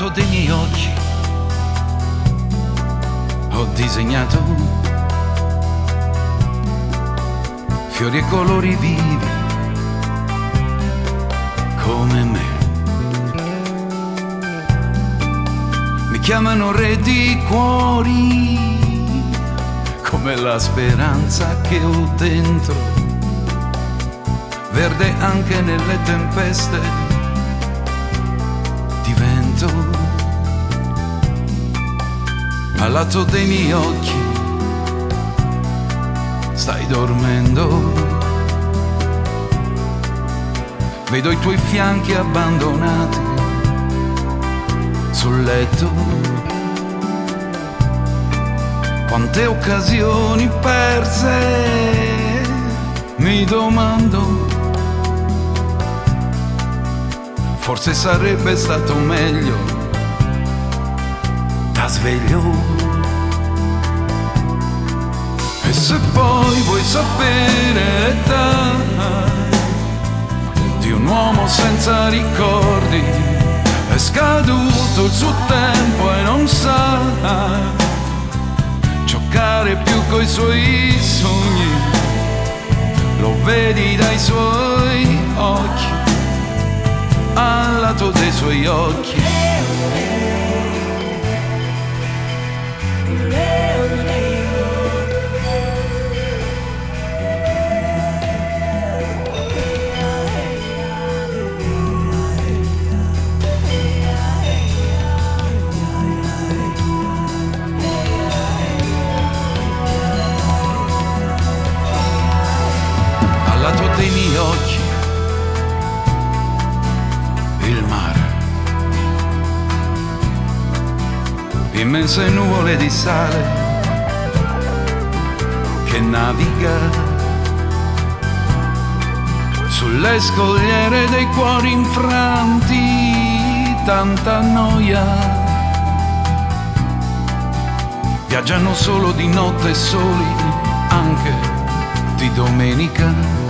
lato dei miei occhi ho disegnato fiori e colori vivi come me. Mi chiamano re di cuori come la speranza che ho dentro, verde anche nelle tempeste al lato dei miei occhi. Stai dormendo. Vedo i tuoi fianchi abbandonati sul letto. Quante occasioni perse mi domando. Forse sarebbe stato meglio sveglio. E se poi vuoi sapere l'età di un uomo senza ricordi, è scaduto il suo tempo e non sa giocare più coi suoi sogni, lo vedi dai suoi occhi al lato dei suoi occhi. Dei miei occhi il mare. Immense nuvole di sale che naviga sulle scogliere dei cuori infranti, tanta noia. Viaggiano solo di notte soli, anche di domenica.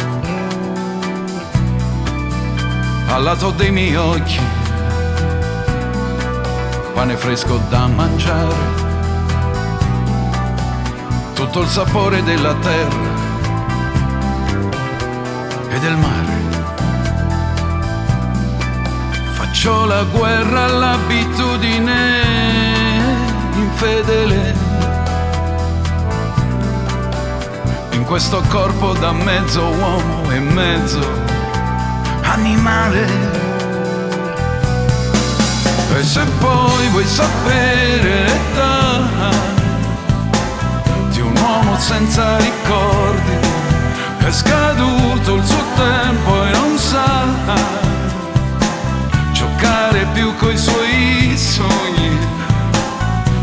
Al lato dei miei occhi, pane fresco da mangiare, tutto il sapore della terra e del mare. Faccio la guerra all'abitudine infedele. In questo corpo da mezzo uomo e mezzo animale. E se poi vuoi sapere l'età di un uomo senza ricordi, è scaduto il suo tempo e non sa giocare più coi suoi sogni,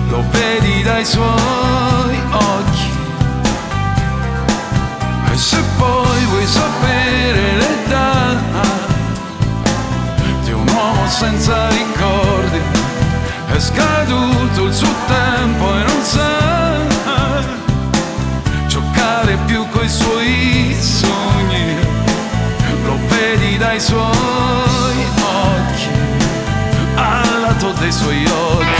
lo vedi dai suoi occhi. senza ricordi, è scaduto il suo tempo e non sa giocare più coi suoi sogni, lo vedi dai suoi occhi, al lato dei suoi occhi.